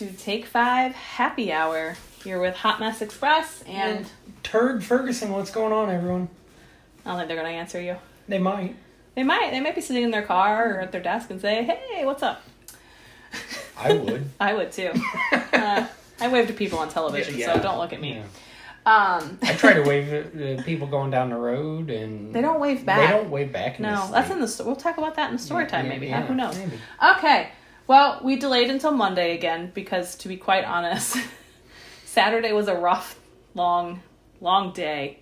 to Take Five Happy Hour. You're with Hot Mess Express, and Turd Ferguson, what's going on, everyone? I don't think they're gonna answer you. They might. They might. They might be sitting in their car or at their desk and say, "Hey, what's up?" I would. I would too. uh, I wave to people on television, Yeah. so don't look at me. Yeah. Um, I try to wave at the people going down the road, and they don't wave back. They back. don't wave back. In No, this that's state. in the. We'll talk about that in the story time, Yeah, maybe. yeah, Who knows? maybe. Okay. Well, we delayed until Monday again because, to be quite honest, Saturday was a rough, long, long day,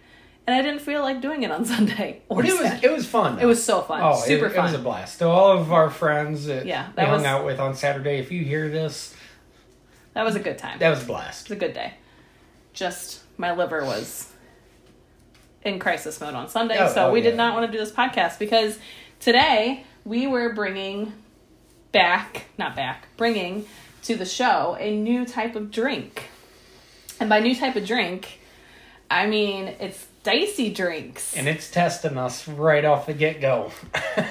and I didn't feel like doing it on Sunday. Or But it was it was fun. though. It was so fun, Oh, super it, fun. It was a blast. To all of our friends that Yeah, we that hung was- out with on Saturday, if you hear this, that was a good time. that was a blast. It was a good day. Just my liver was in crisis mode on Sunday, Oh, so oh, we did not want to do this podcast because today we were bringing back, not back, bringing to the show a new type of drink. And by new type of drink, I mean it's dicey drinks. And it's testing us right off the get go.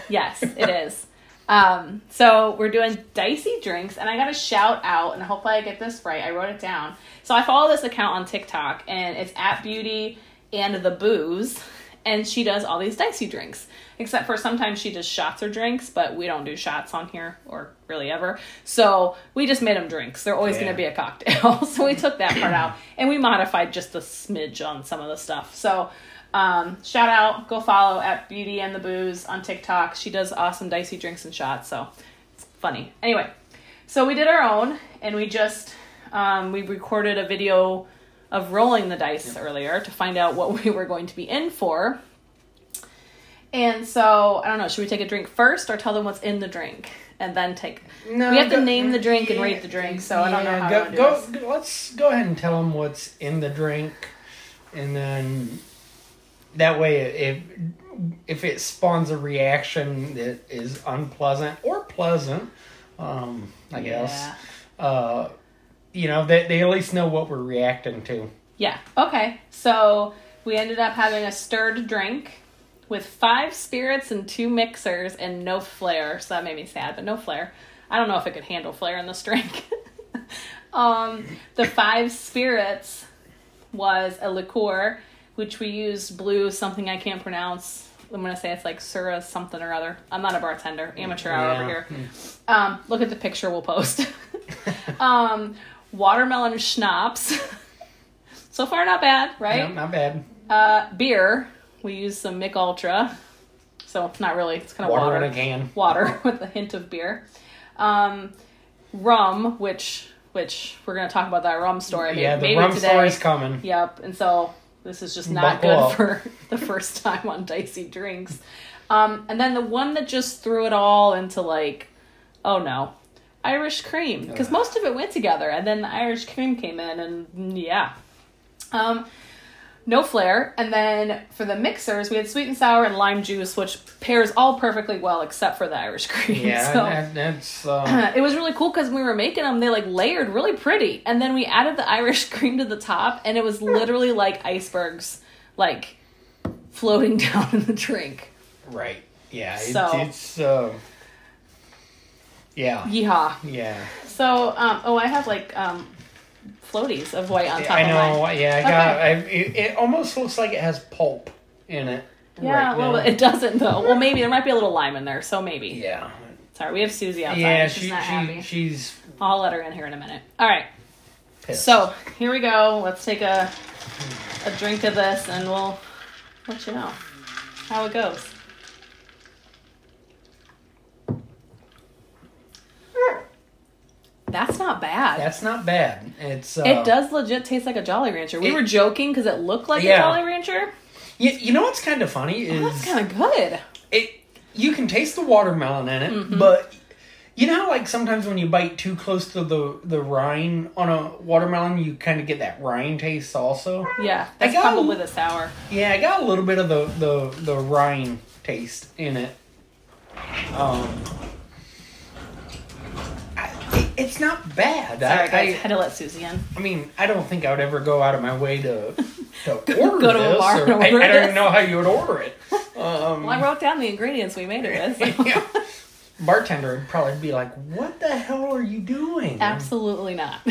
Yes, it is. Um, so we're doing dicey drinks, and I got to shout out, and hopefully I get this right. I wrote it down. So I follow this account on TikTok, and it's at Beauty and the Booze, and she does all these dicey drinks. Except for sometimes she does shots or drinks, but we don't do shots on here or really ever. So we just made them drinks. They're always going to be a cocktail. so we took that part out, and we modified just a smidge on some of the stuff. So um, shout out, go follow at Beauty and the Booze on TikTok. She does awesome dicey drinks and shots, so it's funny. Anyway, so we did our own, and we just um, we recorded a video of rolling the dice earlier to find out what we were going to be in for. And so I don't know. Should we take a drink first, or tell them what's in the drink, and then take? No, we have to name the drink and rate the drink. So I don't know how go, to do go, go- Let's go ahead and tell them what's in the drink, and then that way, if if it spawns a reaction that is unpleasant or pleasant, um, I guess, Yeah. uh, you know, they they at least know what we're reacting to. Yeah. Okay. So we ended up having a stirred drink with five spirits and two mixers and no flair. So that made me sad, but no flair. I don't know if it could handle flair in this drink. um, the five spirits was a liqueur, which we used blue something I can't pronounce. I'm gonna say it's like Sura something or other. I'm not a bartender, amateur hour over here. Um, look at the picture we'll post. um, watermelon schnapps. so far, not bad, No, right? not bad. Uh, beer. We use some Mich Ultra. So it's not really. It's kind of Water water. in a can. Water with a hint of beer. Um, rum, which which we're gonna talk about that rum story. Yeah, the maybe rum today. story's coming. Yep. And so this is just not Buckle good up. for the first time on dicey drinks. Um, and then the one that just threw it all into like, oh no, Irish cream because most of it went together, and then the Irish cream came in, and yeah, um, no flair. And then for the mixers, we had sweet and sour and lime juice, which pairs all perfectly well except for the Irish cream. Yeah, So- that, that's uh, it was really cool because when we were making them, they like layered really pretty, and then we added the Irish cream to the top, and it was literally like icebergs, like floating down in the drink. right. Yeah, it, So- it's uh, yeah, Yeehaw! yeah. So, um, oh, I have like um, floaties of white on top I of know. mine. Yeah, I got. I, it, it almost looks like it has pulp in it. Yeah, right a little now. It doesn't though. Well, maybe there might be a little lime in there, so maybe. Yeah, Sorry, we have Susie outside. yeah. she's She, not happy. she's I'll let her in here in a minute. All right. pissed. So here we go. Let's take a a drink of this, and we'll let you know how it goes. That's not bad. that's not bad. It's uh, it does legit taste like a Jolly Rancher. We It- were joking because it looked like a Jolly Rancher. You, you know what's kind of funny Oh, that's is kind of good. it. You can taste the watermelon in it, Mm-hmm. but you know how like sometimes when you bite too close to the the rind on a watermelon, you kind of get that rind taste also. Yeah, that's got- probably the sour. Yeah, I got a little bit of the the the rind taste in it. Um, I, it's not bad. Sorry, I, guys. I, had to let Susie in. I mean, I don't think I would ever go out of my way to to order Go to a this. bar or- I, I don't even know how you would order it. Um, Well, I wrote down the ingredients we made it with. so- yeah. bartender would probably be like, "What the hell are you doing?" Absolutely not.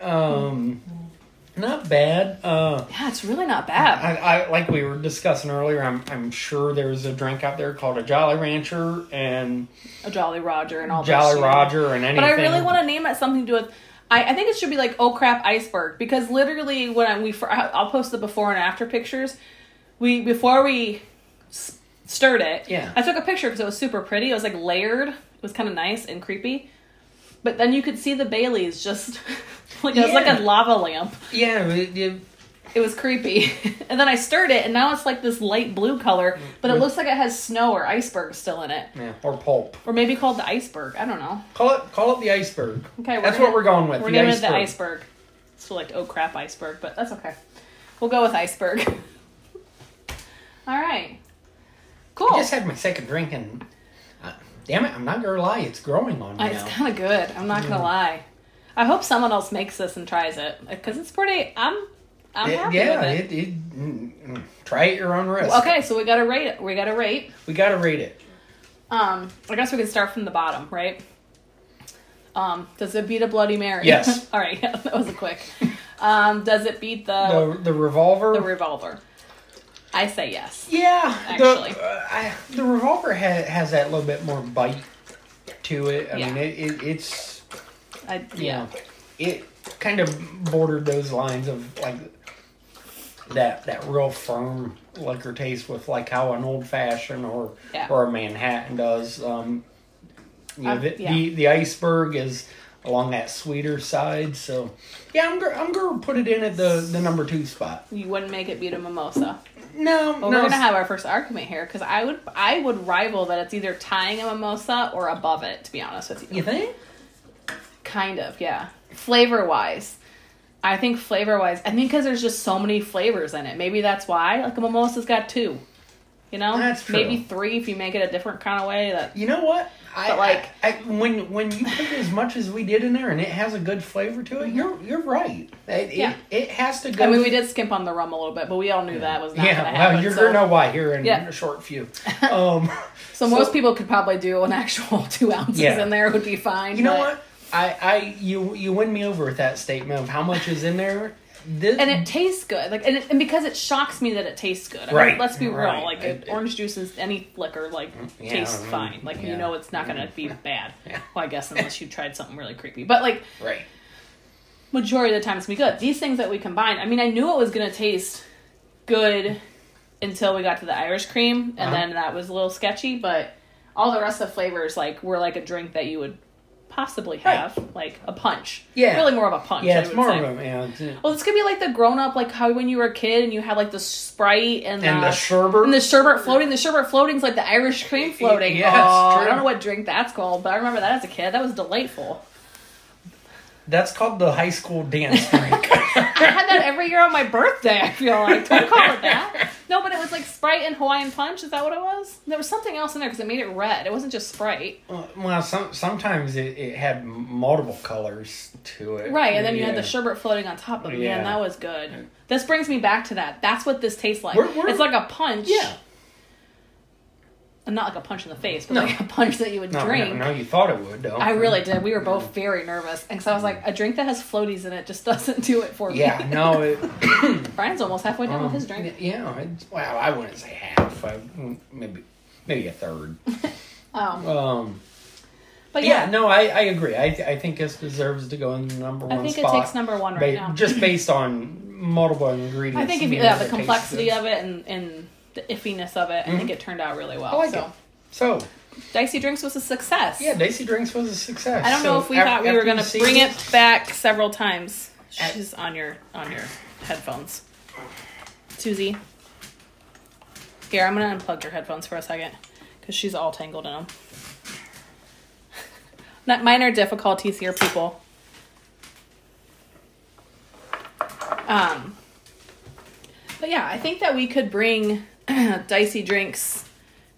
Um, not bad. Uh, yeah, it's really not bad. I, I like we were discussing earlier. I'm I'm sure there's a drink out there called a Jolly Rancher and A Jolly Roger and all Jolly. Roger and anything. But I really want to name it something to do with. I, I think it should be like oh crap iceberg because literally when I, we I'll post the before and after pictures. We before we stirred it. Yeah. I took a picture because it was super pretty. It was like layered. It was kind of nice and creepy. But then you could see the Baileys just like it was like a lava lamp. Yeah, it, it, It was creepy. and then I stirred it and now it's like this light blue color, but it looks like it has snow or iceberg still in it. yeah, or pulp. Or maybe called the iceberg. I don't know. Call it call it the iceberg. Okay, we're that's gonna- what we're going with. We're the naming iceberg. it the iceberg. It's like, oh crap, iceberg, but that's okay. We'll go with iceberg. All right. Cool. I just had my second drink and, uh, damn it, I'm not gonna lie, it's growing on me Uh, it's kind of good. I'm not gonna lie. I hope someone else makes this and tries it because it's pretty. I'm. I'm It- happy yeah, with it. it, it, mm, try it your own risk. Okay, so we gotta rate it. We gotta rate. we gotta rate it. Um, I guess we can start from the bottom, right? Um, does it beat a Bloody Mary? Yes. All right, yeah, that was a quick. Um, does it beat the The the revolver. the revolver? I say yes. yeah, Actually. the, uh, I, the revolver ha- has that little bit more bite to it. I Yeah. mean, it, it it's I, you yeah. know, it kind of bordered those lines of like that that real firm liquor taste with like how an old fashioned or Yeah. or a Manhattan does. Um, you know, Um, the, yeah. the the iceberg is along that sweeter side. So yeah, I'm go- I'm gonna put it in at the the number two spot. You wouldn't make it beat a mimosa. No, Well, no, we're gonna have our first argument here because I would I would rival that it's either tying a mimosa or above it. To be honest with you, you think? Kind of yeah. Flavor wise, I think flavor wise, I think because there's just so many flavors in it. Maybe that's why. Like a mimosa's got two. You know, That's true. maybe three if you make it a different kind of way. That You know what? I, But, like- I, I, when when you put as much as we did in there and it has a good flavor to it, you're you're right. It, Yeah. it, it has to go. I mean, we did skimp on the rum a little bit, but we all knew that was not yeah, going to well, happen. you're so, gonna know why here in Yeah. a short few. Um, so most people could probably do an actual two ounces Yeah. in there would be fine. you know what? I, I you you win me over with that statement of how much is in there. This, and it tastes good. Like and, it, and because it shocks me that it tastes good. I mean, Right, let's be real. Right. like It- orange juice is any liquor like Yeah, tastes I mean, fine. Like you know it's not gonna be bad. Yeah. well i guess unless you tried something really creepy. But like right. majority of the time it's gonna be good. These things that we combine, i mean i knew it was gonna taste good until we got to the irish cream and Uh-huh. then that was a little sketchy but all the rest of the flavors like were like a drink that you would possibly Right. have like a punch Yeah. really more of a punch Yeah, it's more say. of a yeah, it's- Well, this could be like the grown up, like how when you were a kid and you had like the Sprite and, and the, the sherbet. and the sherbet floating. The sherbet floating's like the Irish cream floating. Yeah, it's oh, I don't know what drink that's called, but I remember that as a kid. That was delightful. That's called the high school dance drink. I had that every year on my birthday. I feel like don't call it that. No, but it was like Sprite and Hawaiian Punch. Is that what it was? There was something else in there because it made it red. It wasn't just Sprite, well, some sometimes it, it had multiple colors to it. right? And then you had the sherbet floating on top of it. Yeah. Man, that was good. This brings me back to that. That's what this tastes like. We're- we're- it's like a punch. Yeah. And not like a punch in the face, but No. like a punch that you would No, drink. no, no, you thought it would, though. I really did. We were both very nervous, and so I was like, a drink that has floaties in it just doesn't do it for me. Yeah, no, it, Brian's almost halfway done um, with his drink. Yeah, it's, well, I wouldn't say half. I, maybe, maybe a third. Um, Um, but yeah, yeah, no, I, I agree. I, I think this deserves to go in the number one I think spot. it takes number one right ba- now. Just based on multiple ingredients. I think if you, mean, yeah, the complexity of it and, and the iffiness of it, I think it turned out really well. Mm-hmm. I like so, it. So, Dicey Drinks was a success. yeah, Dicey Drinks was a success. I don't know if we af- thought we were going to bring it back several times. At- on your on your headphones. Susie. Here, I'm going to unplug your headphones for a second because she's all tangled in them. Not minor difficulties here, people. Um, but yeah, I think that we could bring dicey drinks.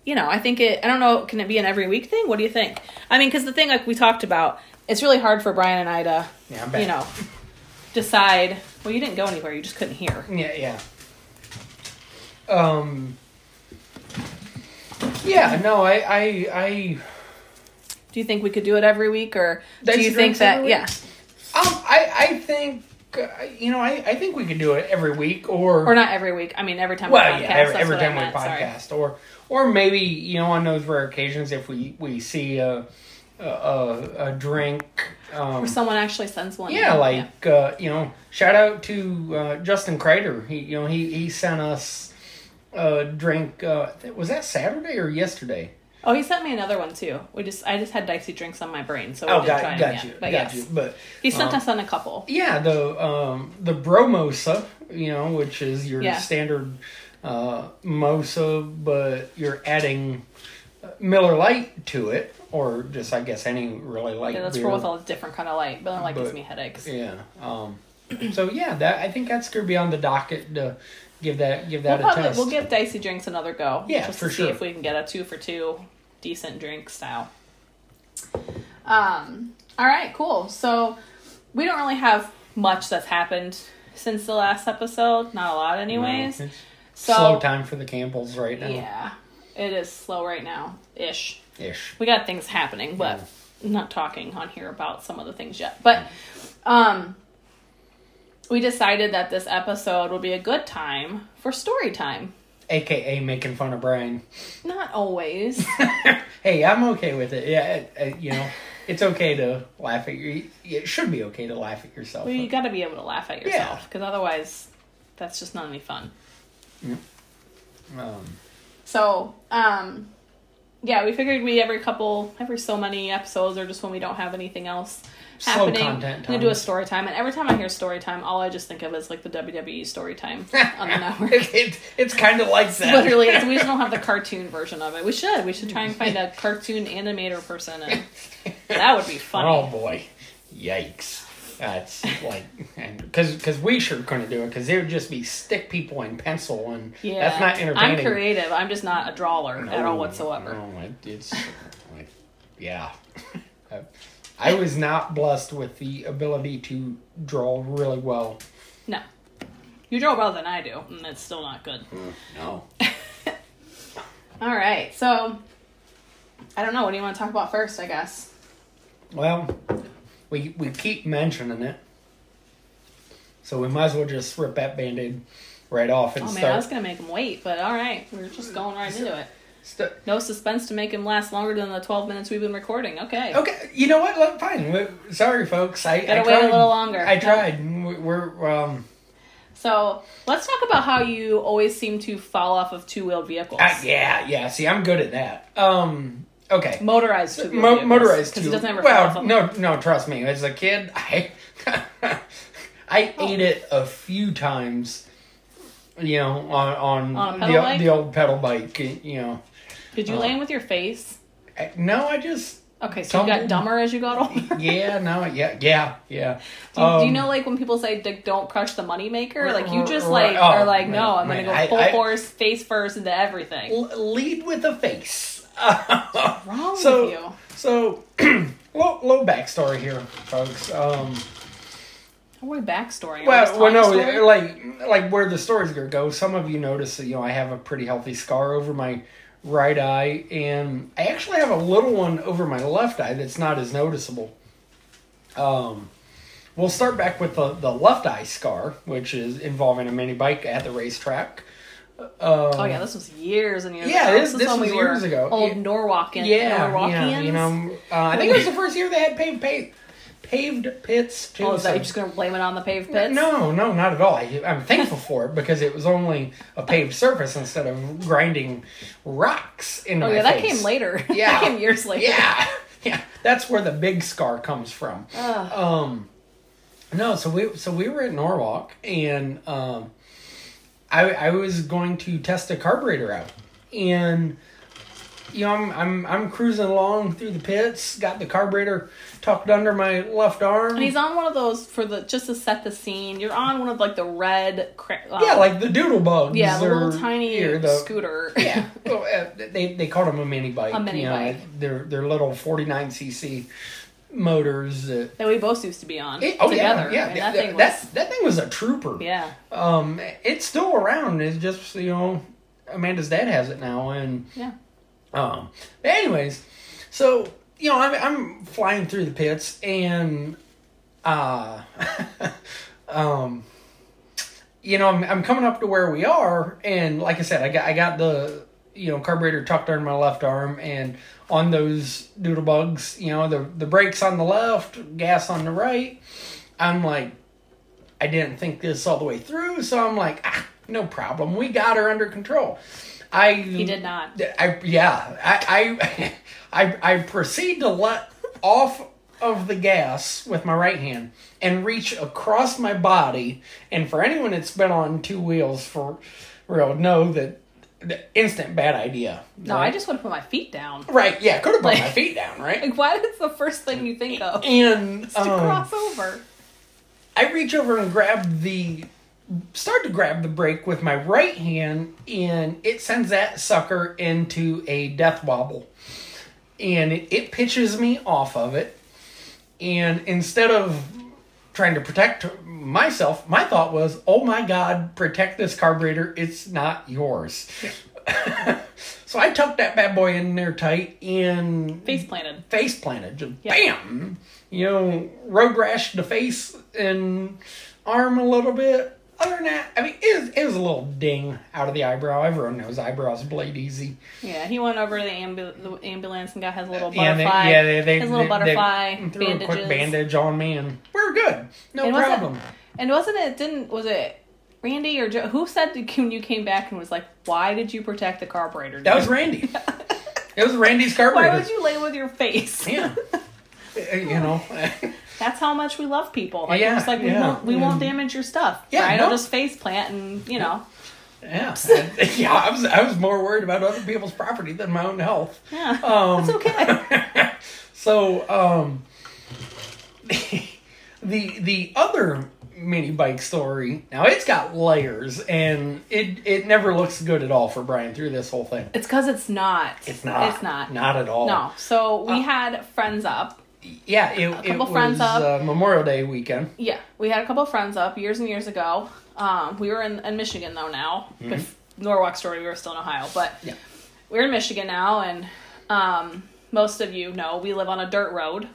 You know, I think it. I don't know. Can it be an every week thing? What do you think? I mean, because the thing like we talked about, it's really hard for Brian and I to, Yeah, you know, decide. Well, you didn't go anywhere. You just couldn't hear. Yeah, yeah. Um. Yeah, no, I, I, I, Do you think we could do it every week, or do you think that yeah, Um, I I think you know I, I think we could do it every week or or not every week? I mean, every time well we podcast. yeah every, every I time we meant, sorry. podcast or or maybe you know on those rare occasions if we we see a a, a, drink. Um, Or someone actually sends one. Yeah, like uh, you know, shout out to uh, Justin Kreider. He you know he he sent us a drink. Uh, was that Saturday or yesterday? Oh, he sent me another one too. We just I just had dicey drinks on my brain, so we Oh, didn't got, try got yet. you, But got yes, you. But he sent um, us on a couple. yeah, the um the Bromosa, you know, which is your Yeah. standard uh, Mosa, but you're adding uh, Miller Lite to it, or just I guess any really light Yeah, let's beer. roll with all different kind of light. But light gives me headaches. Yeah. Um, so yeah, that I think that's gonna be on the docket to give that give We'll that a probably test. we'll give dicey drinks another go. Yeah, just for to sure. see if we can get a two for two decent drink style. Um. All right. Cool. So we don't really have much that's happened since the last episode. Not a lot, anyways. No, so slow time for the Campbells right now. yeah, it is slow right now. Ish. Ish. we got things happening, but I'm not talking on here about some of the things yet. But um we decided that this episode would be a good time for story time. AKA making fun of Brian. Not always. hey, I'm okay with it. Yeah, it, it- you know, it's okay to laugh at your. It should be okay to laugh at yourself. well, you got to be able to laugh at yourself because otherwise that's just not any fun. Yeah. Um, So, um yeah, we figured we every couple every so many episodes or just when we don't have anything else Slow happening. content I'm do a story time, and every time I hear story time, all I just think of is like the WWE story time on the network. it, it, it's kind of like that. Literally, it's, we just don't have the cartoon version of it. We should. We should try and find a cartoon animator person, and that would be funny. Oh boy, yikes! That's like, because because we sure couldn't do it because it would just be stick people in pencil and yeah, that's not entertaining. I'm creative. I'm just not a drawer at all whatsoever. No, it, it's like, yeah. I, was not blessed with the ability to draw really well. No, you draw better than I do, and it's still not good. Mm, no. All right, so I don't know. What do you want to talk about first? I guess. Well, we we keep mentioning it, so we might as well just rip that band-aid right off and Oh man, I was gonna make him wait, but all right, we're just going right into it. st- No suspense to make him last longer than the 12 minutes we've been recording. Okay. okay, you know what? Look, fine. Sorry, folks. I, Gotta I wait a little longer. I tried. We- We're um. So let's talk about how you always seem to fall off of two-wheeled vehicles. I, yeah, yeah. See, I'm good at that. Um. Okay. Motorized two-wheeled Mo- vehicles. motorized because he doesn't ever fall off well, no, no. Trust me. As a kid, I I Oh. ate it a few times. You know, on on, On a the bike? the old pedal bike. You know, Did you uh, land with your face? I, no, I just Okay, so you got tumbled. dumber as you got older. yeah, no, yeah, yeah, yeah. Do you, do you Um, know, like when people say like, "Don't crush the moneymaker," like you just Right, like oh, are like, "No, I'm man, gonna I- go full I- force, face first into everything." l- lead with a face. Wrong so, with you? So, low, low backstory here, folks. Um, What backstory? Are we just Well, well, no, story? like like where the story's gonna go. Some of you notice that you know I have a pretty healthy scar over my right eye, and I actually have a little one over my left eye that's not as noticeable. Um, we'll start back with the the left eye scar, which is involving a mini bike at the racetrack. Um, Oh yeah, this was years and years. Yeah, ago. this- this when was we years ago. Old Yeah. Norwalkian, yeah, Norwalkians. yeah, you know, uh, I think it was the first year they had paved paved, paved pits too. Oh, is that so- you just gonna blame it on the paved pits? No, no, not at all. I, I'm thankful for it because it was only a paved surface instead of grinding rocks in. Oh yeah, that face. came later. Yeah. that came years later. Yeah, yeah, that's where the big scar comes from. Um, no, so we so we were at Norwalk and um, I I was going to test a carburetor out and. You know, I'm, I'm I'm cruising along through the pits. Got the carburetor tucked under my left arm. And he's on one of those for the just to set the scene. You're on one of like the red. Cra- um, yeah, like the doodle bugs. yeah, the little tiny the- scooter. yeah, well, uh, they they called them a mini bike. A mini you know, bike. They're they're little forty nine cc motors. That, that we both used to be on it- oh together. yeah, yeah. I mean, that, that thing was that, that thing was a trooper. yeah. Um, it's still around. It's just you know, Amanda's dad has it now, and Yeah. um. But anyways, so you know, I'm, I'm flying through the pits and, uh, um, you know, I'm, I'm coming up to where we are, and like I said, I got I got the you know carburetor tucked under my left arm, and on those doodle bugs, you know, the the brakes on the left, gas on the right. I'm like, I didn't think this all the way through, so I'm like, ah, no problem, we got her under control. I He did not. I yeah, I I I, I proceed to let off of the gas with my right hand and reach across my body. And for anyone that's been on two wheels for real, know that the instant bad idea. No, right? I just want to put my feet down. right. Yeah, could have put Like- my feet down. Right. Like, why is the first thing you think of? And Is to um, cross over. I reach over and grab the start to grab the brake with my right hand and it sends that sucker into a death wobble. And it, it pitches me off of it. And instead of trying to protect myself, my thought was, "Oh my god, protect this carburetor. It's not yours." so I tucked that bad boy in there tight and Face planted. face planted. Just Yeah. bam! You know, road rash the face and arm a little bit. Other than that, I mean, it was, it was a little ding out of the eyebrow. Everyone knows eyebrows bleed easy. Yeah, he went over to the, ambu- the ambulance and got his little Yeah, they, butterfly. yeah, they, they, his little butterfly they threw bandages. a quick bandage on me, and we're good. No And wasn't- problem. And wasn't it? Didn't was it Randy or Joe? Who said when you came back and was like, "Why did you protect the carburetor?" That was Randy. it was Randy's carburetor. Why would you lay with your face? Yeah. Uh, you know. That's how much we love people. Like Yeah, just like we yeah. won't we won't damage your stuff. Yeah, right? no. I'll just face plant and you know. yeah. yeah. I was I was more worried about other people's property than my own health. Yeah. Um, That's okay. so um, the the other mini bike story now it's got layers and it it never looks good at all for Brian through this whole thing. It's because it's not. It's not. It's not. Not at all. No. So we Uh, had friends up. Yeah, it, it couple was friends up. Uh, Memorial Day weekend. Yeah, we had a couple of friends up years and years ago. Um, we were in, in Michigan though now. Bef- Norwalk story, we were still in Ohio, but Mm-hmm. Yeah. we're in Michigan now, and um, most of you know we live on a dirt road.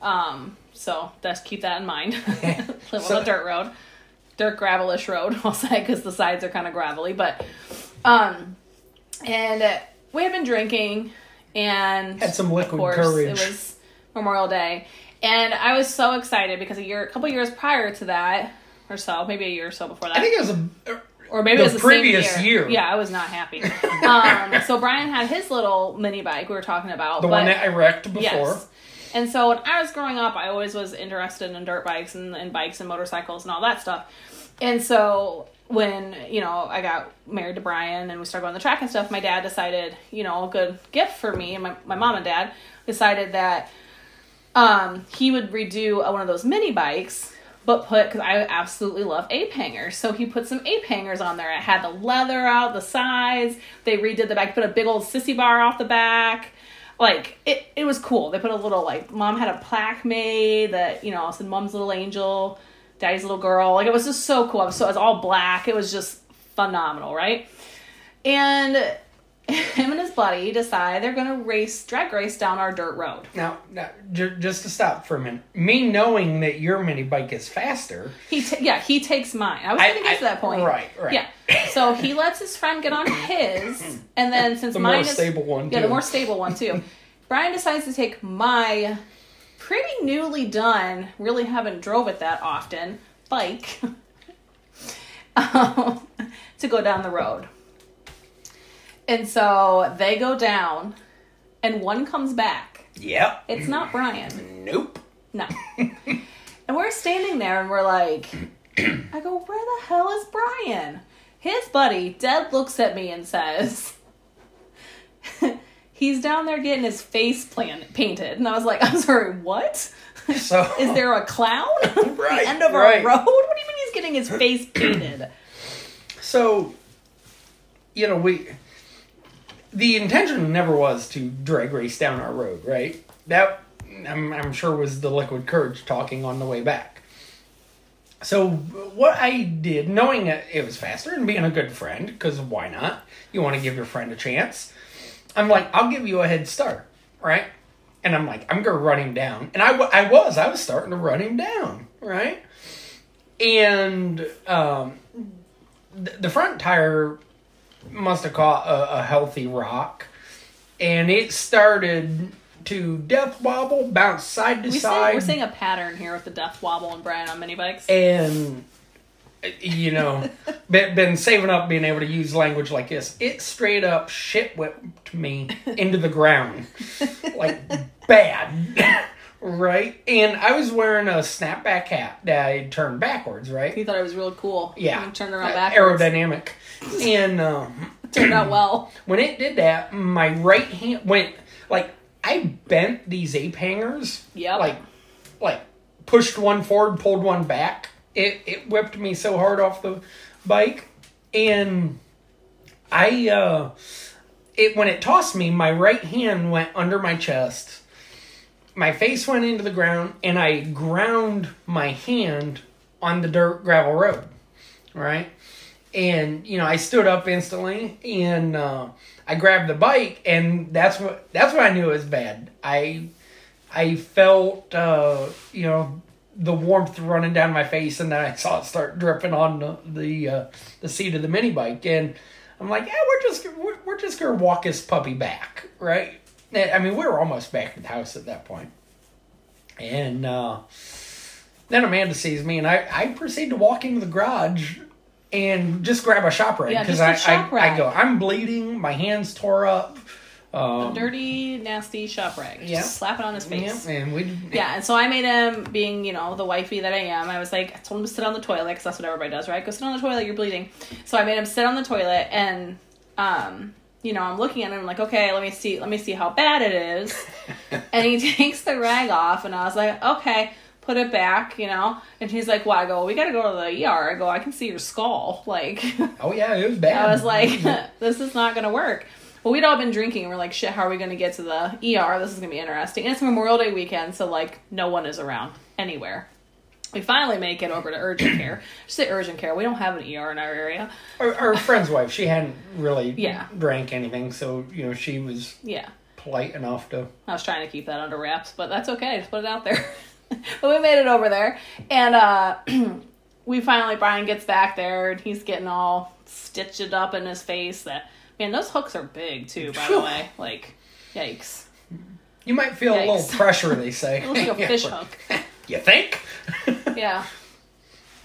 Um, so let's keep that in mind. live So- on a dirt road, dirt gravelish road. I'll say because the sides are kind of gravelly, but um, and uh, we had been drinking and Had some liquid course, courage. It was Memorial Day, and I was so excited because a year, a couple years prior to that, or so, maybe a year or so before that, I think it was a or maybe the it was the previous same year. Yeah, I was not happy. um, so Brian had his little mini bike we were talking about, the but one that I wrecked before. yes. And so when I was growing up, I always was interested in dirt bikes and, and bikes and motorcycles and all that stuff. And so when, you know, I got married to Brian and we started going to the track and stuff, my dad decided, you know, a good gift for me and my, my mom and dad decided that um, he would redo one of those mini bikes, but put, because I absolutely love ape hangers. So he put some ape hangers on there. It had the leather out the sides. They redid the back, put a big old sissy bar off the back like it, it was cool. They put a little like mom had a plaque made that you know said mom's little angel, daddy's little girl. Like it was just so cool. So it was all black. It was just phenomenal, right? And him and his buddy decide they're gonna race drag race down our dirt road. Now, now j- just to stop for a minute, me knowing that your mini bike is faster, He ta- yeah he takes mine. I was I- gonna get to that point. right, right. Yeah. So he lets his friend get on his, and then since the mine more is stable one, Yeah, too. the more stable one too. Brian decides to take my pretty newly done, really haven't drove it that often, bike um, to go down the road. And so they go down, and one comes back. Yep. It's not Brian. Nope. No. and we're standing there and we're like, I go, where the hell is Brian? His buddy, Deb, looks at me and says, he's down there getting his face plan- painted. And I was like, I'm sorry, what? So Is there a clown? at Right, the end of right. a road? What do you mean he's getting his face painted? So, you know, we the intention never was to drag race down our road, right? That I'm, I'm sure was the liquid courage talking on the way back. So what I did, knowing that it was faster and being a good friend, because why not? You want to give your friend a chance. I'm like, I'll give you a head start, right? and I'm like, I'm gonna run him down, and I, I was, I was starting to run him down, right? And um, th- the front tire must have caught a, a healthy rock, and it started to death wobble, bounce side to We side. we're seeing a pattern here with the death wobble and Brian on mini bikes. and you know been, been saving up being able to use language like this it straight up shit whipped me into the ground like bad right and i was wearing a snapback hat that i turned backwards right He thought it was real cool. yeah turned around Uh, backwards. aerodynamic and um, Turned out well. when it did that my right hand went like i bent these ape hangers Yeah. like like pushed one forward, pulled one back. It it whipped me so hard off the bike, and I uh, it when it tossed me, my right hand went under my chest. My face went into the ground, and I ground my hand on the dirt gravel road. Right, and you know I stood up instantly, and uh, I grabbed the bike, and that's what that's what I knew was bad. I I felt, uh, you know, the warmth running down my face, and then I saw it start dripping on the the, uh, the seat of the mini bike, and I'm like, yeah, we're just we're, we're just gonna walk this puppy back, right? And, I mean, we were almost back at the house at that point, and uh, then Amanda sees me, and I I proceed to walk into the garage. And just grab a shop rag Yeah, because just I, shop I, I go I'm bleeding my hands tore up um, Dirty, nasty shop rag. Just Yeah. slap it on his yeah, face. and we Yeah, and so I made him, being, you know, the wifey that I am, I was like, I told him to sit on the toilet, because that's what everybody does, right? Go sit on the toilet, you're bleeding. So I made him sit on the toilet, and, um, you know, I'm looking at him, I'm like, okay, let me see, let me see how bad it is. and he takes the rag off, and I was like, okay, put it back, you know? And he's like, well, I go, we gotta go to the ER. I go, I can see your skull. Like, Oh yeah, it was bad. I was like, this is not going to work. Well, we'd all been drinking. and We're like, shit, how are we going to get to the ER? This is going to be interesting. And it's Memorial Day weekend, so like no one is around anywhere. We finally make it over to urgent care. Just say urgent care. We don't have an ER in our area. our, our friend's wife, she hadn't really Yeah. drank anything, so you know she was Yeah. polite enough to. I was trying to keep that under wraps, but that's okay. Just put it out there. but we made it over there. And uh we finally Brian gets back there and he's getting all stitched up in his face that man, those hooks are big too, by the way. Like yikes. You might feel a little pressure, they say. It looks like a fish hook. You think? Yeah.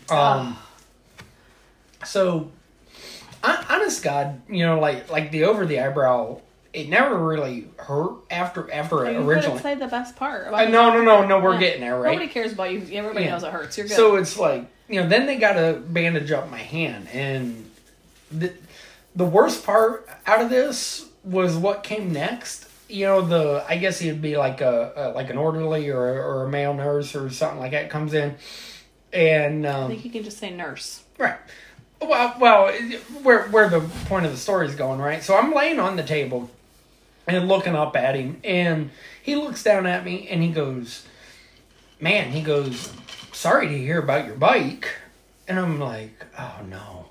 Um. So, honest God, you know, like like the over the eyebrow, it never really hurt after after You originally. say the best part. About Uh, no, no, no, no. We're Yeah. getting there, right? Nobody cares about you. Everybody Yeah. knows it hurts. You're good. So it's like you know, then they got to bandage up my hand, and the the worst part out of this was what came next. You know, the I guess he'd be like a, a like an orderly or or a male nurse or something like that comes in, and I um, think you can just say nurse. right. Well, well, where where the point of the story is going, right? So I'm laying on the table and looking up at him, and he looks down at me and he goes, "Man," he goes, "Sorry to hear about your bike," and I'm like, "Oh no."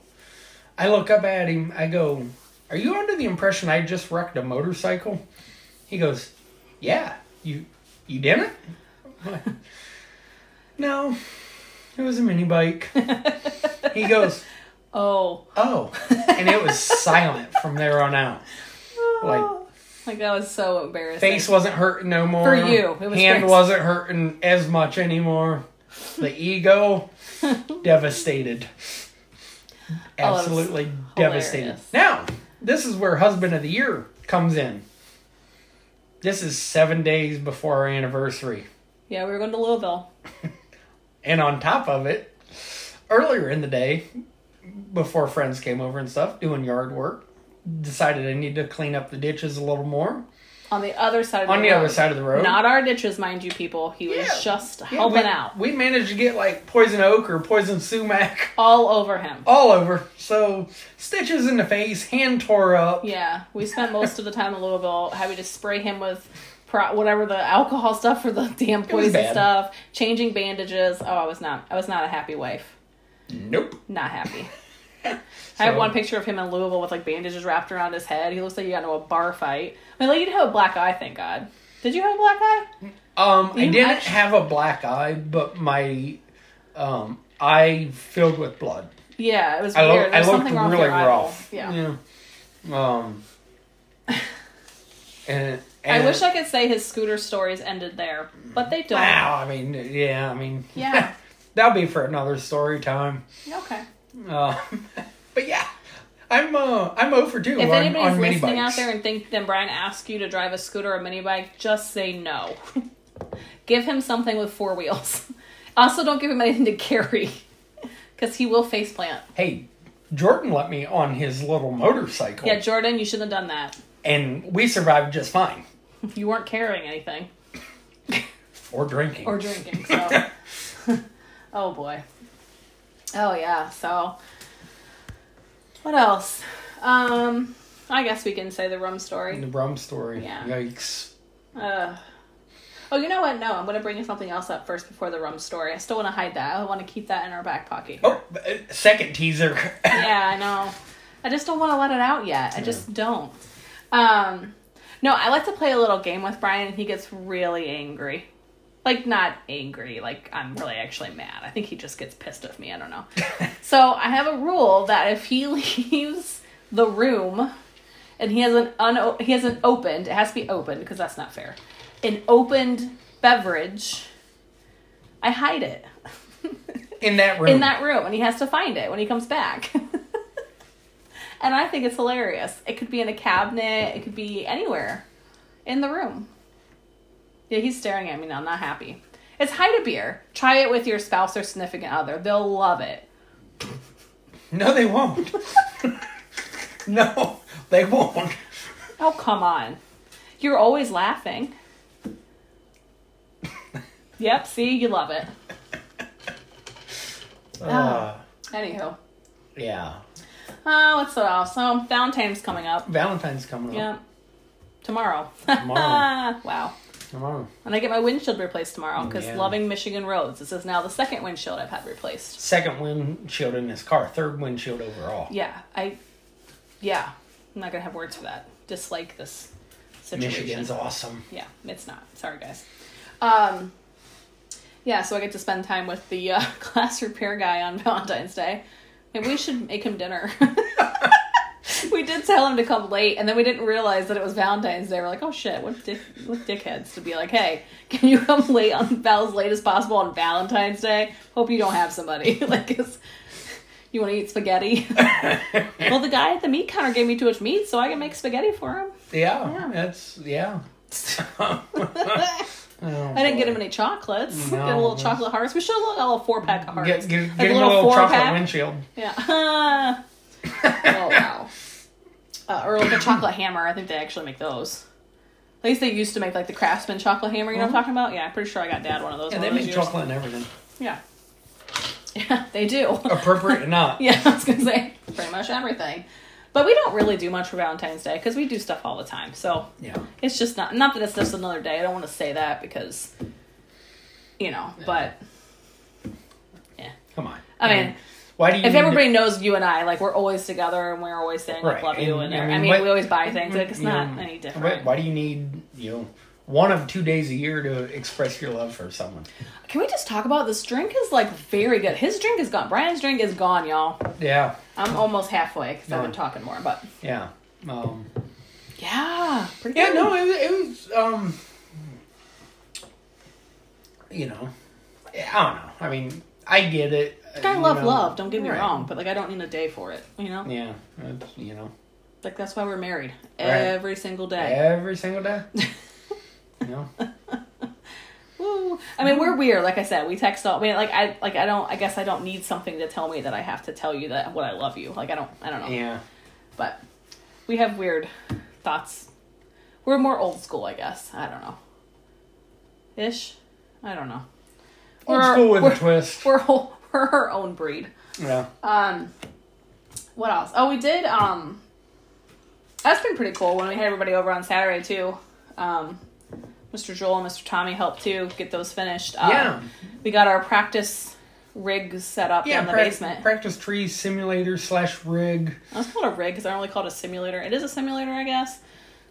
I look up at him. I go, "Are you under the impression I just wrecked a motorcycle?" He goes, "Yeah, you you didn't." No, it was a mini bike. he goes, Oh. "Oh," and it was silent from there on out. Oh. Like Like that was so embarrassing. face wasn't hurting no more. For you, it was hand fixed. wasn't hurting as much anymore. The ego devastated. Oh, Absolutely devastated. Now, this is where husband of the year comes in. This is seven days before our anniversary. Yeah, we were going to Louisville. And on top of it, earlier in the day, before friends came over and stuff, doing yard work, decided I need to clean up the ditches a little more. On the other side of the On the road. other side of the road. Not our ditches, mind you, people. He was Yeah. just Yeah, helping we, out. We managed to get like poison oak or poison sumac All over him. all over. So stitches in the face, hand tore up. Yeah, we spent most of the time in Louisville having to spray him with pro- whatever the alcohol stuff for the damn was poison bad. stuff, changing bandages. Oh, I was not. I was not a happy wife. Nope. Not happy. I have one picture of him in Louisville with like bandages wrapped around his head. He looks like he got into a bar fight. I mean, like, didn't have a black eye, thank God. Did you have a black eye? Um, I didn't have a black eye, but my um eye filled with blood. Yeah, it was I, lo- I looked really rough. Yeah. Yeah. Um. And, I wish I could say his scooter stories ended there, but they don't. Wow. I mean, yeah. I mean, Yeah. that'll be for another story time. Okay. Uh, but yeah, I'm uh I'm over two If on, anybody's on mini listening out there and think that Brian asked you to drive a scooter or a mini bike, just say no. give him something with four wheels. Also, don't give him anything to carry, because he will face plant. Hey, Jordan let me on his little motorcycle, Yeah, Jordan, you shouldn't have done that. and we survived just fine. You weren't carrying anything Or drinking. or drinking. So, oh boy. Oh yeah. So, what else? Um, I guess we can say the rum story. the rum story. Yeah. Yikes. Uh, oh, you know what? No, I'm going to bring something else up first before the rum story. I still want to hide that. I want to keep that in our back pocket. Oh, uh, second teaser. yeah, I know. I just don't want to let it out yet. I just don't. Um, no, I like to play a little game with Brian, and he gets really angry. Like not angry, like I'm really actually mad. I think he just gets pissed at me. I don't know. so I have a rule that if he leaves the room and he hasn't un- he hasn't opened, it has to be opened because that's not fair. An opened beverage, I hide it in that room. in that room and he has to find it when he comes back. and I think it's hilarious. It could be in a cabinet, it could be anywhere in the room. Yeah, he's staring at me now, I'm not happy. It's hide a beer. Try it with your spouse or significant other. They'll love it. No, they won't. no, they won't. Oh, come on. You're always laughing. Yep, see, you love it. Uh, Anywho. yeah. Oh, what's? So, Valentine's coming up. Valentine's coming up. Yep. Tomorrow. Tomorrow. wow. Tomorrow. And I get my windshield replaced tomorrow because Yeah. loving Michigan roads. This is now the second windshield I've had replaced. Second windshield in this car. Third windshield overall. Yeah, I, yeah, I'm not gonna have words for that. Dislike this situation. Michigan's awesome. Yeah, it's not. Sorry, guys. Um, yeah, so I get to spend time with the uh, glass repair guy on Valentine's Day. Maybe we should make him dinner. we did tell him to come late, and then we didn't realize that it was Valentine's Day. We're like, oh shit, what dick, what dickheads to be like, hey, can you come late on as late as possible on Valentine's Day? Hope you don't have somebody like, 'cause you want to eat spaghetti. well, the guy at the meat counter gave me too much meat, so I can make spaghetti for him. Yeah, Yeah. that's yeah. Oh, I didn't get him any chocolates. No, get a little chocolate hearts. We should have got a little four pack of hearts. Get, get, Like get a little chocolate four-pack. windshield. Yeah. oh wow. Uh, or like a chocolate hammer. I think they actually make those. At least they used to make like the Craftsman chocolate hammer. You know what I'm talking about? Yeah, I'm pretty sure I got dad one of those. And one they make chocolate and everything. Yeah. Yeah, they do. Appropriate or not. yeah, I was gonna say pretty much everything. But we don't really do much for Valentine's Day because we do stuff all the time. So Yeah. it's just not not that it's just another day. I don't want to say that because you know, but yeah. Come on. I mean, why do you? if everybody knows you and I, like we're always together and we're always saying like Right, love you and, and, I I mean, mean, what- we always buy things. Like it's not know, any to, why, different. why do you need you know one of two days a year to express your love for someone? Can we just talk about this drink? Is like very good. His drink is gone. Brian's drink is gone, y'all. Yeah. I'm almost halfway because I've been talking more, but Yeah. Um, yeah, pretty yeah. good. No, it, it was. Um, you know, I don't know. I mean, I get it. Like, I love know. love. Don't get me Right. wrong, but like I don't need a day for it. You know, Yeah. You know, like that's why we're married Right. every single day. every single day. you know. Woo. I mean, we're weird. Like I said, we text all. I mean, like I like I don't. I guess I don't need something to tell me that I have to tell you that what I love you. Like I don't. I don't know. Yeah. But we have weird thoughts. We're more old school, I guess. I don't know. Ish. I don't know. Old We're- school with a twist. We're we're own breed. Yeah. Um, what else? Oh, we did. Um, that's been pretty cool when we had everybody over on Saturday too. Um, Mr. Joel and Mr. Tommy helped too get those finished. Um, Yeah. we got our practice rigs set up Yeah. in the prac- basement. Practice tree simulator slash rig. I was called a rig because I don't really call it a simulator. It is a simulator, I guess,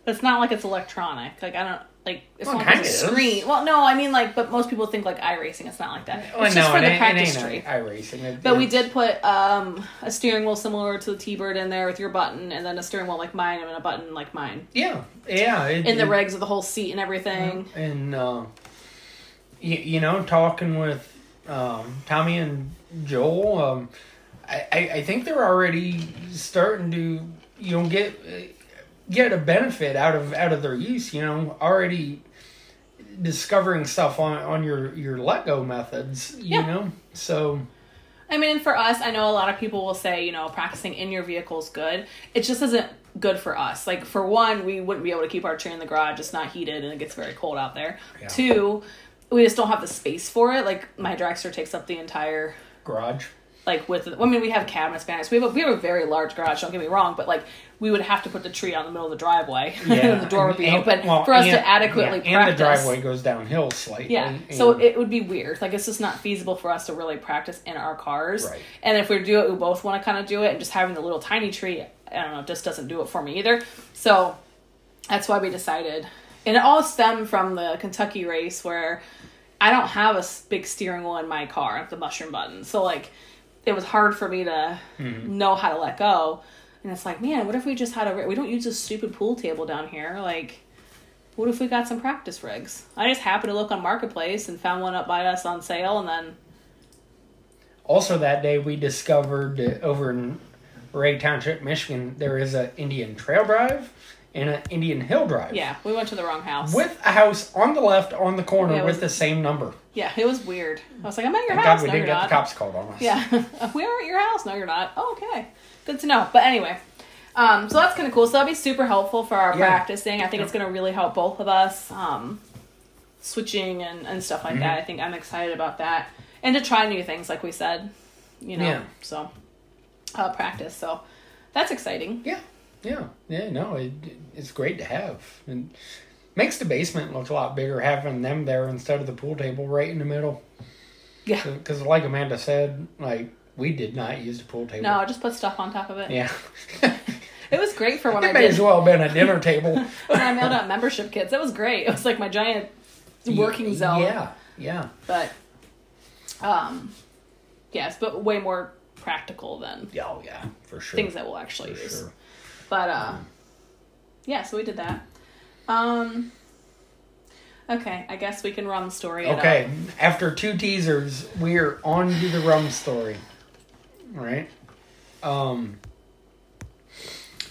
but it's not like it's electronic. Like I don't. Like it's Well, not like a screen. Well, no, I mean like, but most people think like iRacing. It's not like that. Well, it's just for it the practice iRacing. But we did put um, a steering wheel similar to the T-Bird in there with your button, and then a steering wheel like mine, and a button like mine. Yeah, yeah. It, In the it- regs of the whole seat and everything. and uh, you, you know talking with um, Tommy and Joel, um, I, I I think they're already starting to you know get get a benefit out of out of their use. You know, already discovering stuff on on your your let go methods. You Yeah. know, so I mean, for us, I know a lot of people will say, you know, practicing in your vehicle is good. It just isn't good for us. Like, for one, we wouldn't be able to keep our tree in the garage. It's not heated and it gets very cold out there. Yeah. Two, we just don't have the space for it. Like, my dragster takes up the entire garage. Like with I mean we have cabinet spanners. We have a we have a very large garage, don't get me wrong, but like we would have to put the tree out in the middle of the driveway. and the door would be and- open well, for us and- to adequately yeah, practice. And the driveway goes downhill slightly. Yeah. and- So it would be weird. Like it's just not feasible for us to really practice in our cars. Right. And if we do it, we both want to kind of do it, and just having the little tiny tree, I don't know, just doesn't do it for me either. So that's why we decided, and it all stemmed from the Kentucky race where I don't have a big steering wheel in my car, the mushroom button. So like, it was hard for me to Mm-hmm. know how to let go. And it's like, man, what if we just had a? We don't use this stupid pool table down here, like. What if we got some practice rigs? I just happened to look on Marketplace and found one up by us on sale, and then Also, that day we discovered over in Ray Township, Michigan, there is a Indian Trail Drive and an Indian Hill Drive. yeah, we went to the wrong house. With a house on the left on the corner Yeah, with was- the same number. Yeah, it was weird. I was like, I'm at your Thank house. God we no, didn't you're get not. the cops called on us. Yeah, we are at your house. No, you're not. Oh, okay, good to know. But anyway, um, so that's kind of cool. So that'll be super helpful for our Yeah. practicing. I think it's going to really help both of us. Um, switching and, and stuff like Mm-hmm. that. I think I'm excited about that. And to try new things, like we said, you know, Yeah. so uh, practice. So that's exciting. Yeah, yeah, yeah. No, it, it's great to have, and makes the basement look a lot bigger having them there instead of the pool table right in the middle. Yeah. Because, like Amanda said, like we did not use the pool table. No, I just put stuff on top of it. Yeah. It was great for when I it may did as well have been a dinner table. when I mailed out membership kits. It was great. It was like my giant working zone. Yeah, yeah. But um yes, but way more practical than Yeah, oh yeah, for sure. things that we'll actually for use. sure. But uh yeah, so we did that. Um Okay, I guess we can run the story. it up. Okay, after two teasers, we're on to the rum story. Right? Um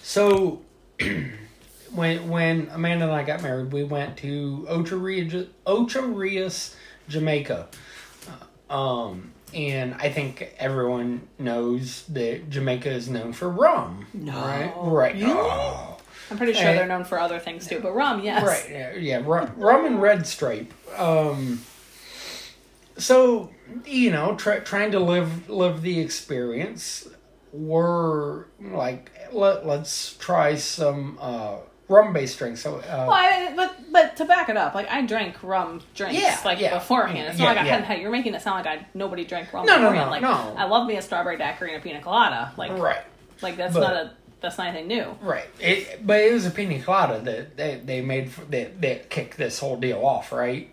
so when when Amanda and I got married, we went to Ocho Rios, Ocho Rios Jamaica. Uh, Um and I think everyone knows that Jamaica is known for rum. No. Right? Right. Really? Oh. I'm pretty sure Hey. they're known for other things too, but rum, yes. Right. Yeah. yeah rum, rum and red stripe. Um, so you know, try, trying to live live the experience. We're like, let, let's try some uh, rum based drinks. So, uh, Well, I, but but to back it up, like I drank rum drinks Yeah, like yeah. beforehand. It's Yeah, not like I hadn't had. You're making it sound like I nobody drank rum No, no, beforehand. no, like no. I love me a strawberry daiquiri and a pina colada. Like right, like that's But- not a that's not anything new. right. It, but it was a pina colada that they, they made for, that that kicked this whole deal off, right?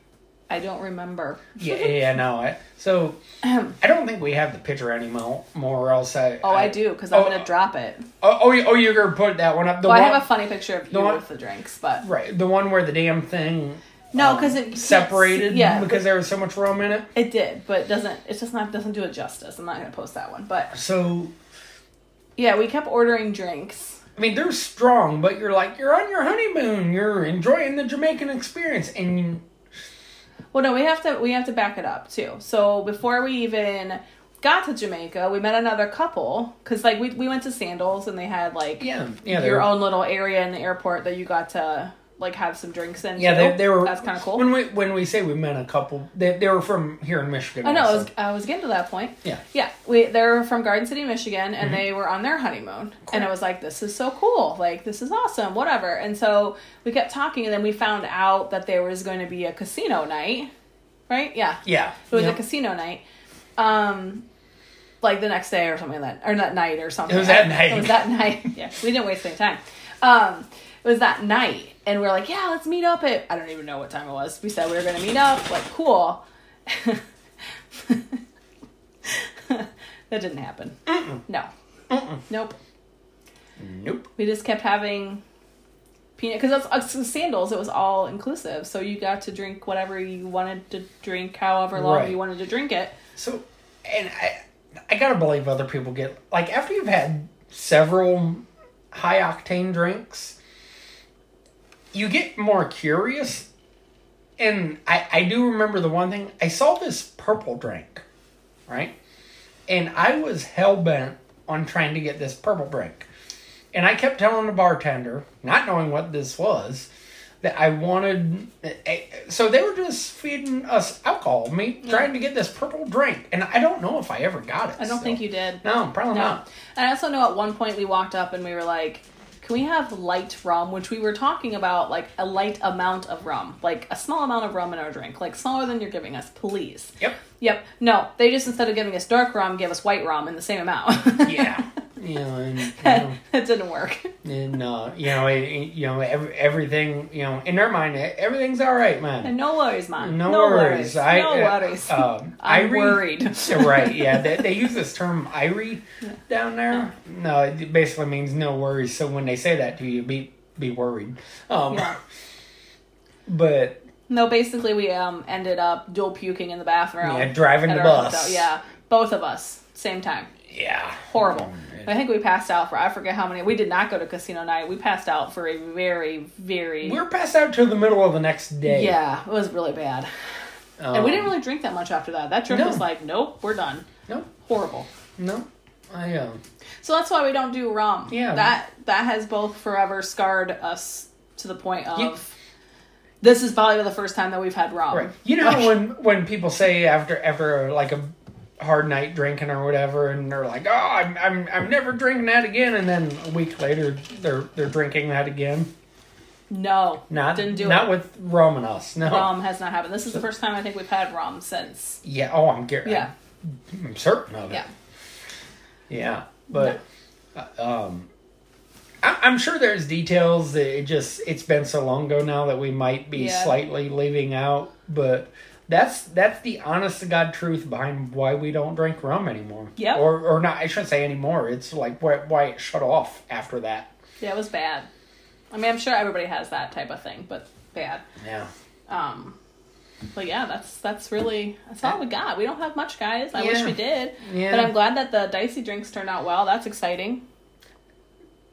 I don't remember. Yeah, yeah, no. I, so I don't think we have the picture anymore. More or else, I. Oh, I, do because I'm Oh, gonna drop it. Oh, oh, you- oh, you're gonna put that one up. The Well, I have a funny picture of you one- with the drinks, but right, the one where the damn thing. no, um, because it you separated. Yeah, because there was so much rum in it. it did, but it doesn't. It's just not doesn't do it justice. I'm not gonna post that one, but So yeah, we kept ordering drinks. I mean, they're strong, but you're like you're on your honeymoon. You're enjoying the Jamaican experience, and you, Well, no, we have to we have to back it up too. So before we even got to Jamaica, we met another couple because like we we went to Sandals and they had like yeah, yeah, your own little area in the airport that you got to like have some drinks in. yeah, they, they were. That's kind of cool. When we when we say we met a couple, they they were from here in Michigan. I know. I was, I was getting to that point. Yeah. Yeah. We they're from Garden City, Michigan, and Mm-hmm. they were on their honeymoon, and I was like, "This is so cool! Like, this is awesome! Whatever." And so we kept talking, and then we found out that there was going to be a casino night, right? Yeah. Yeah, It was yeah. a casino night. Um, like the next day or something like that, or that night or something. It was that night. It was that night. Yeah, we didn't waste any time. Um, it was that night, and we are like, yeah, let's meet up at. I don't even know what time it was. We said we were gonna meet up. Like, cool. that didn't happen. Mm-mm. No. Mm-mm. Nope. Nope. We just kept having peanut because that's uh, sandals. It was all inclusive, so you got to drink whatever you wanted to drink, however long Right. you wanted to drink it. So, and I, I gotta believe other people get like after you've had several high octane drinks, you get more curious. And I, I do remember the one thing I saw this purple drink, right? And I was hell bent on trying to get this purple drink. And I kept telling the bartender, not knowing what this was, that I wanted. eh, So they were just feeding us alcohol, me trying to get this purple drink, and I don't know if I ever got it. I don't so. think you did. No, probably No. not. And I also know at one point we walked up and we were like, can we have light rum? Which we were talking about, like a light amount of rum, like a small amount of rum in our drink, like smaller than you're giving us, please. Yep. Yep. No, they just instead of giving us dark rum, gave us white rum in the same amount. Yeah. You know, and you know, that didn't work. and uh, you know, it, it- you know, every, everything, you know, in their mind, everything's all right, man. And no worries, man. No, no worries. I, no uh, worries. Um, I'm Irie- worried. Right. Yeah, they, they use this term "irie" down there. No, it basically means no worries. So when they say that to you, be be worried. Um, Yeah. But No, basically we um ended up dual puking in the bathroom. yeah, driving the bus. hotel. Yeah, both of us, same time. Yeah. Horrible. Um, I think we passed out for I forget how many. We did not go to casino night. We passed out for a very very we were passed out till the middle of the next day. yeah. It was really bad, Um, and we didn't really drink that much after that. That trip No. was like, nope, we're done. No, Horrible. no. I um. So that's why we don't do rum. Yeah. That that has both forever scarred us to the point of. This is probably the first time that we've had rum. Right. You know when when people say after ever like a hard night drinking or whatever, and they're like, "Oh, I'm I'm I'm never drinking that again," and then a week later they're they're drinking that again. No, Not didn't do not it. with rum and us. No. rum has not happened. This is the first time I think we've had rum since. Yeah. Oh, I'm gar- Yeah. I'm certain of it. Yeah. Yeah. But uh, um, I, I'm sure there's details that it just it's been so long ago now that we might be Yeah. slightly leaving out, but. That's that's the honest to god truth behind why we don't drink rum anymore. Yeah. Or or not. I shouldn't say anymore. It's like why why it shut off after that. Yeah, it was bad. I mean, I'm sure everybody has that type of thing, but bad. Yeah. Um, but yeah, that's that's really that's all we got. We don't have much, guys. I wish we did, Yeah. but I'm glad that the dicey drinks turned out well. That's exciting.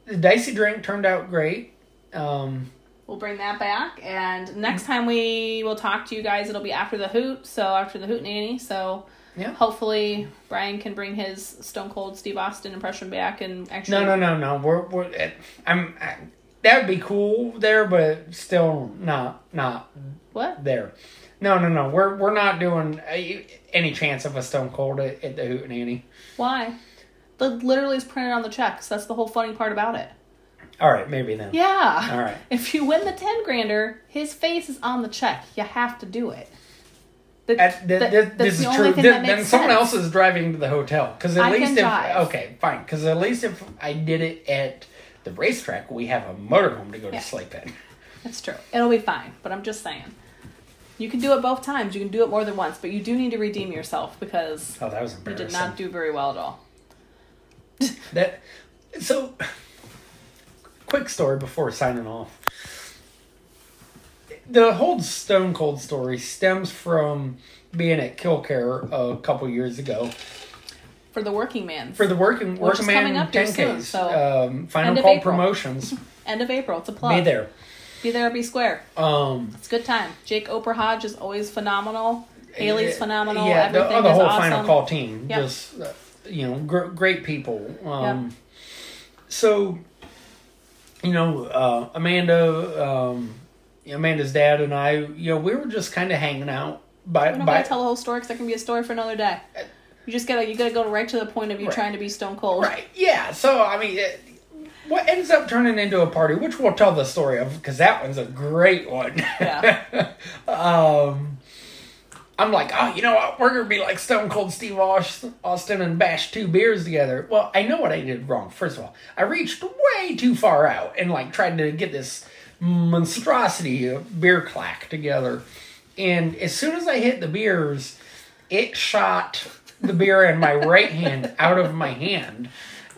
the dicey drink turned out great. Um, We'll bring that back, and next time we will talk to you guys, it'll be after the hoot. So after the hoot nanny. So yeah. hopefully Brian can bring his Stone Cold Steve Austin impression back and actually. No, no, no, no. We're, we're eh, I'm. I, that would be cool there, but still not not What? there. No, no, no. We're we're not doing uh, any chance of a Stone Cold at, at the Hootenanny. Why? The literally is printed on the checks. That's the whole funny part about it. All right, maybe then. Yeah. All right. If you win the ten grander, his face is on the check. You have to do it. The- At, th- that- th- that's this is the only true. then makes someone sense. else is driving to the hotel because at I least if drive. okay, fine. Because at least if I did it at the racetrack, we have a motorhome to go Yeah. to sleep in. That's true. It'll be fine. But I'm just saying. You can do it both times. You can do it more than once, but you do need to redeem yourself because Oh, that was you did not do very well at all. That so quick story before signing off. The whole Stone Cold story stems from being at Kil-Kare a couple years ago For the working man. for the working Which working man coming up 10Ks. soon, so um, final call April. promotions. End of April. It's a plug. Be there. Be there be square. Um, It's a good time. Jake Oprah Hodge is always phenomenal. Haley's phenomenal. Yeah, the, Everything the is whole awesome. final call team. Yep. Just uh, you know, gr- great people. Um, So, you know, uh, Amanda, um, Amanda's dad and I, you know, we were just kind of hanging out by We're not by. gonna tell the whole story because that can be a story for another day. You just gotta you gotta go right to the point of you Right. trying to be stone cold. Right. Yeah. So I mean, it, what ends up turning into a party, which we'll tell the story of, because that one's a great one. Yeah. um, I'm like, oh, you know what? We're gonna be like Stone Cold Steve Austin and bash two beers together. Well, I know what I did wrong. First of all, I reached way too far out and like tried to get this monstrosity of beer clack together. And as soon as I hit the beers, it shot the beer in my right hand out of my hand.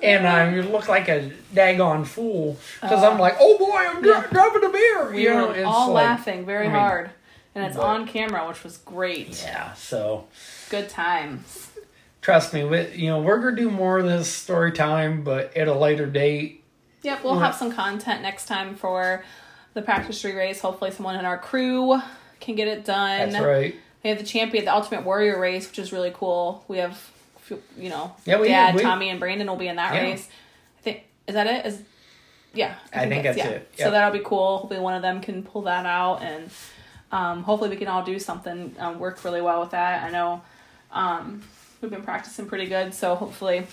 And I look like a daggone fool because I'm uh. like, oh boy, I'm dro- dropping a beer. We you know, were it's all like- laughing very I mean, hard. And it's but- on camera, which was great. Yeah, so Good times. trust me, we, you know, we're gonna do more of this story time, but at a later date. Yep, we'll have some content next time for the practice tree race. Hopefully, someone in our crew can get it done. That's right. We have the champion, the Ultimate Warrior race, which is really cool. We have, you know, Yeah, we- Dad, we- Tommy, and Brandon will be in that Yeah. race. I think is that it? Is yeah, I think that's yeah. it. So that'll be cool. Hopefully, one of them can pull that out, and um, hopefully, we can all do something. Um, work really well with that. I know um, we've been practicing pretty good, so hopefully,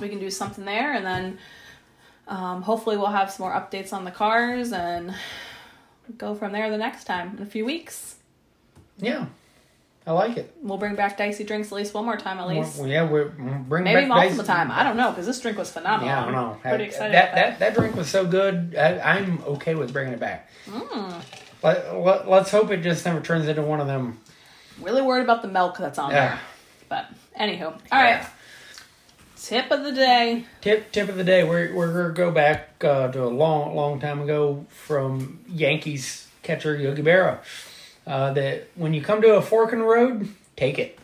we can do something there, and then um, hopefully, we'll have some more updates on the cars and go from there the next time in a few weeks. Yeah, I like it. We'll bring back dicey drinks at least one more time, at least. Well, yeah, we're we're bringing Maybe back multiple Dice- time. I don't know because this drink was phenomenal. Yeah, I don't know. Pretty I- excited. That, that that drink was so good. I, I'm okay with bringing it back. Mm. Let, let, let's hope it just never turns into one of them. Really worried about the milk that's on Yeah. there. But anywho, all right. Tip of the day. Tip tip of the day. We're we're gonna go back uh, to a long long time ago from Yankees catcher Yogi Berra. Uh, that when you come to a fork in the road, take it.